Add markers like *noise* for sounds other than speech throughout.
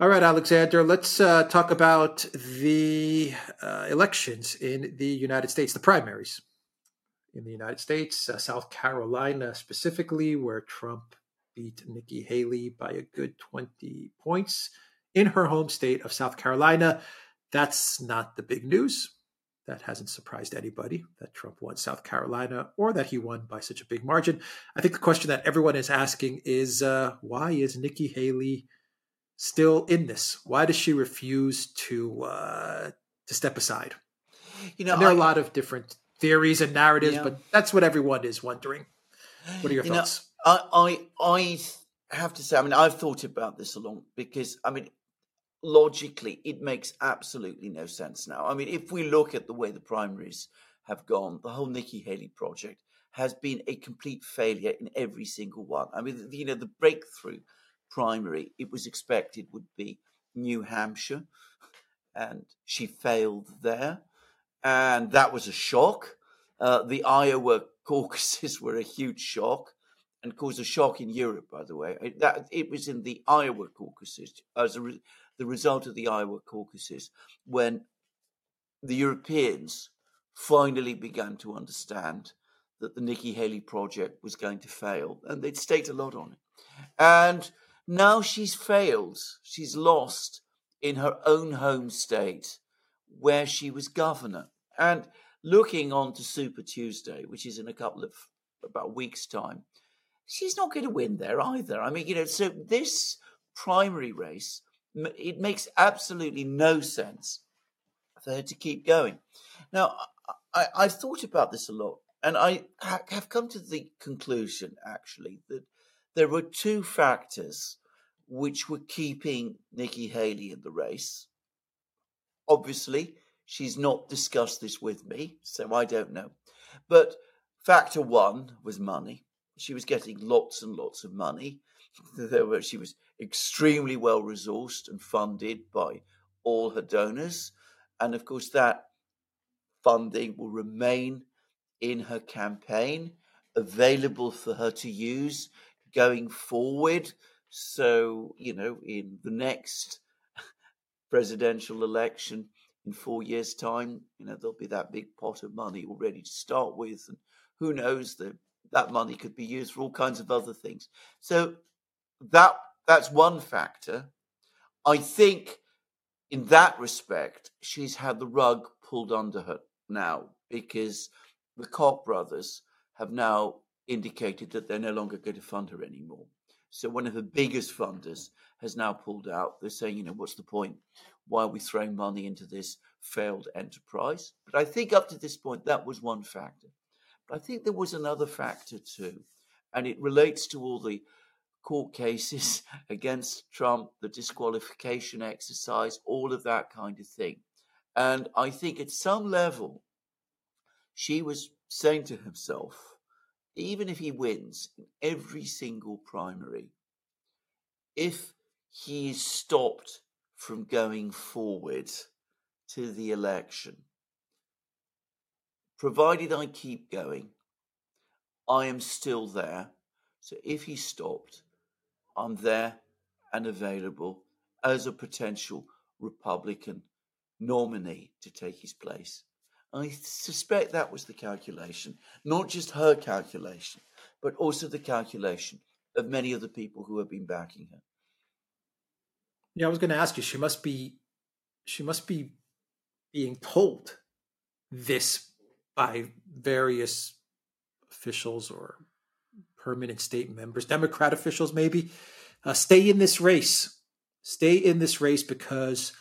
All right, Alexander, let's uh, talk about the uh, elections in the United States, the primaries in the United States, uh, South Carolina specifically, where Trump beat Nikki Haley by a good 20 points in her home state of South Carolina. That's not the big news. That hasn't surprised anybody that Trump won South Carolina or that he won by such a big margin. I think the question that everyone is asking is uh, why is Nikki Haley still in this? Why does she refuse to uh, to step aside? You know, and there are I, a lot of different theories and narratives, yeah. but that's what everyone is wondering. What are your you thoughts? Know, I, I I have to say, I mean, I've thought about this a lot because I mean, logically, it makes absolutely no sense now. I mean, if we look at the way the primaries have gone, the whole Nikki Haley project has been a complete failure in every single one. I mean, you know, the breakthrough primary, it was expected would be New Hampshire, and she failed there. And that was a shock. Uh, the Iowa caucuses were a huge shock and caused a shock in Europe, by the way. It, that, it was in the Iowa caucuses, as re- the result of the Iowa caucuses, when the Europeans finally began to understand that the Nikki Haley project was going to fail, and they'd staked a lot on it. And now she's failed. She's lost in her own home state where she was governor. And looking on to Super Tuesday, which is in a couple of about weeks' time, she's not going to win there either. I mean, you know, so this primary race, it makes absolutely no sense for her to keep going. Now, I, I've thought about this a lot, and I have come to the conclusion, actually, that there were two factors which were keeping Nikki Haley in the race. Obviously, she's not discussed this with me, so I don't know. But factor one was money. She was getting lots and lots of money. *laughs* Were, she was extremely well resourced and funded by all her donors. And of course, that funding will remain in her campaign, available for her to use going forward so, you know, in the next presidential election in four years' time, you know, there'll be that big pot of money already to start with. And who knows that that money could be used for all kinds of other things. So that that's one factor. I think in that respect, she's had the rug pulled under her now because the Koch brothers have now indicated that they're no longer going to fund her anymore. So one of the biggest funders has now pulled out. They're saying, you know, what's the point? Why are we throwing money into this failed enterprise? But I think up to this point, that was one factor. But I think there was another factor too, and it relates to all the court *laughs* cases against Trump, the disqualification exercise, all of that kind of thing. And I think at some level, she was saying to herself, even if he wins in every single primary, if he is stopped from going forward to the election, provided I keep going, I am still there. So if he stopped, I'm there and available as a potential Republican nominee to take his place. I suspect that was the calculation, not just her calculation, but also the calculation of many of the people who have been backing her. Yeah, I was going to ask you. She must be, she must be being told this by various officials or permanent state members, Democrat officials, maybe. Uh, stay in this race. Stay in this race because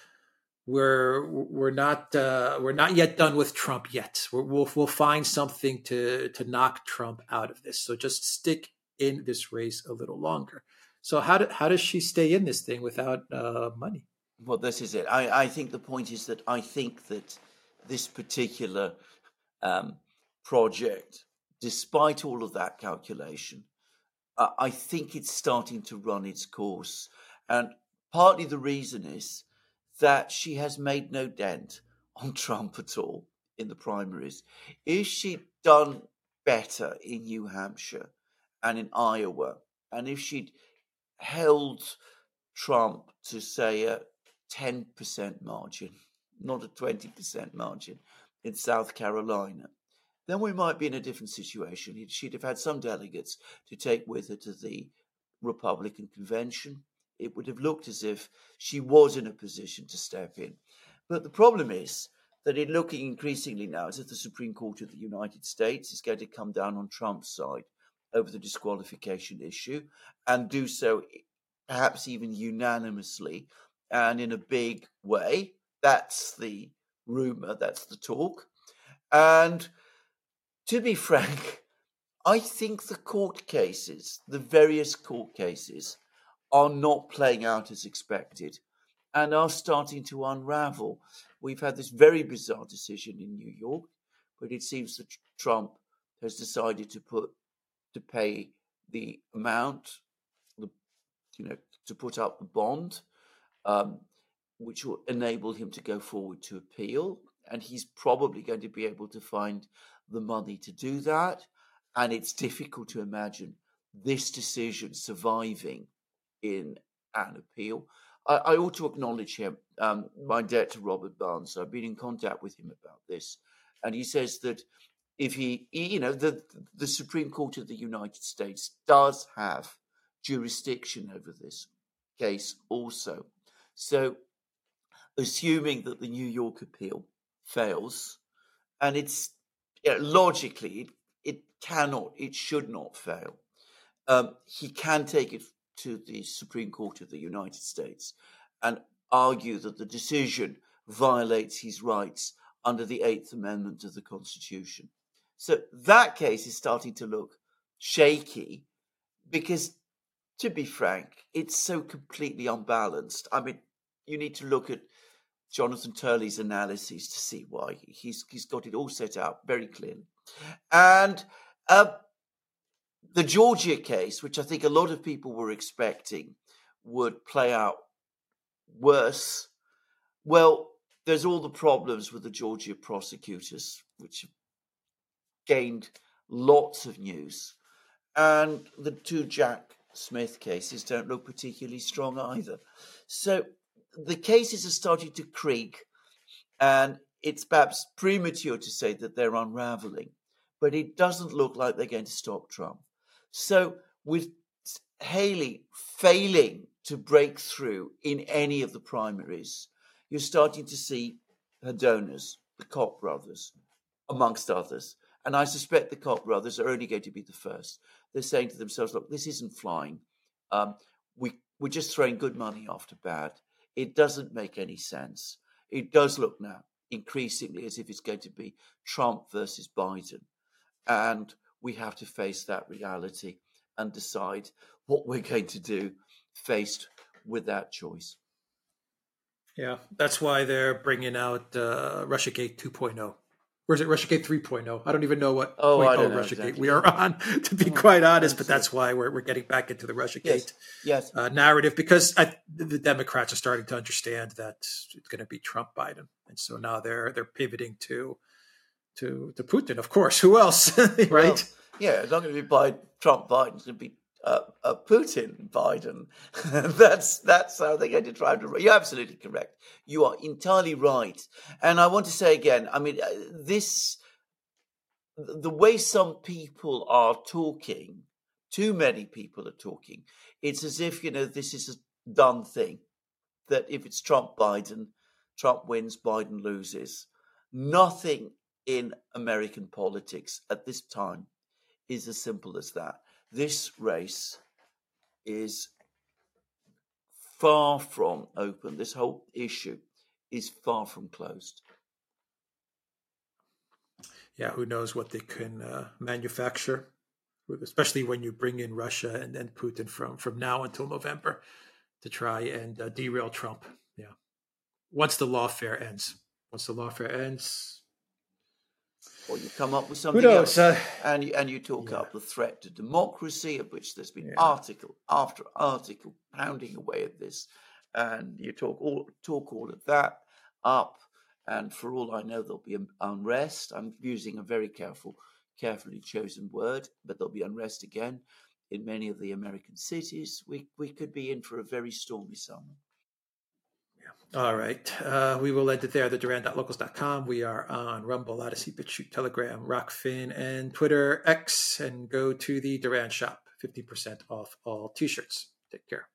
we're we're not uh, we're not yet done with Trump yet. we will we'll find something to to knock Trump out of this. So just stick in this race a little longer. So how do, how does she stay in this thing without uh, money? Well, this is it. I, I think the point is that I think that this particular um, project, despite all of that calculation, uh, I think it's starting to run its course, and partly the reason is that she has made no dent on *laughs* Trump at all in the primaries. Is she done better in New Hampshire and in Iowa? And if she'd held Trump to say a 10% margin, not a 20% margin in South Carolina, then we might be in a different situation. She'd have had some delegates to take with her to the Republican convention. It would have looked as if she was in a position to step in. But the problem is that it's looking increasingly now as if the Supreme Court of the United States is going to come down on Trump's side over the disqualification issue and do so perhaps even unanimously and in a big way. That's the rumor, that's the talk. And to be frank, I think the court cases, the various court cases, are not playing out as expected and are starting to unravel. We've had this very bizarre decision in New York, but it seems that Trump has decided to put to pay the amount, the, you know, to put up the bond, um, which will enable him to go forward to appeal. And he's probably going to be able to find the money to do that. And it's difficult to imagine this decision surviving in an appeal. I, I ought to acknowledge him, um, my debt to Robert Barnes. I've been in contact with him about this. And he says that if he, you know, the the Supreme Court of the United States does have jurisdiction over this case also. So, assuming that the New York appeal fails, and it's you know, logically it, it, cannot, it should not fail. Um, he can take it to the Supreme Court of the United States and argue that the decision violates his rights under the Eighth Amendment of the Constitution. So that case is starting to look shaky because, to be frank, it's so completely unbalanced. I mean, you need to look at Jonathan Turley's analyses to see why. He's he's got it all set out very clearly. And uh, the Georgia case, which I think a lot of people were expecting would play out worse, well, there's all the problems with the Georgia prosecutors, which gained lots of news. And the two Jack Smith cases don't look particularly strong either. So the cases are starting to creak, and it's perhaps premature to say that they're unraveling, but it doesn't look like they're going to stop Trump. So, with Haley failing to break through in any of the primaries, you're starting to see her donors, the Koch brothers, amongst others, and I suspect the Koch brothers are only going to be the first. They're saying to themselves, look, this isn't flying. Um, we, we're just throwing good money after bad. It doesn't make any sense. It does look now increasingly as if it's going to be Trump versus Biden. And we have to face that reality and decide what we're going to do faced with that choice. Yeah, that's why they're bringing out uh, Russiagate 2.0 or is it Russiagate 3.0? I don't even know what oh, point I don't know Russiagate exactly. we are on, *laughs* to be oh, quite honest. But that's why we're, we're getting back into the Russiagate yes. yes. Uh, narrative because I, the Democrats are starting to understand that it's going to be Trump Biden, and so now they're they're pivoting to to to Putin. Of course, *laughs* who else, *laughs* right? Well, yeah, it's not going to be Biden, Trump Biden. It's going to be uh, uh, Putin Biden. *laughs* that's that's how they're going to try to. You're absolutely correct. You are entirely right. And I want to say again. I mean, uh, this the way some people are talking. Too many people are talking. It's as if you know this is a done thing. That if it's Trump Biden, Trump wins, Biden loses. Nothing in American politics at this time is as simple as that this race is far from open. This whole issue is far from closed. Yeah, who knows what they can uh, manufacture, especially when you bring in Russia and then Putin from from now until November to try and uh, derail Trump. Yeah, once the lawfare ends, once the lawfare ends, or you come up with something else, uh, and you, and you talk yeah. up the threat to democracy, of which there's been yeah. article after article pounding away at this, and you talk all talk all of that up, and for all I know, there'll be unrest. I'm using a very careful, carefully chosen word, but there'll be unrest again in many of the American cities, we, we could be in for a very stormy summer. All right. Uh, we will end it there. The Duran.locals.com. We are on Rumble, Odysee, BitChute, Telegram, Rokfin, and Twitter X. And go to the Duran shop. 50% off all t shirts. Take care.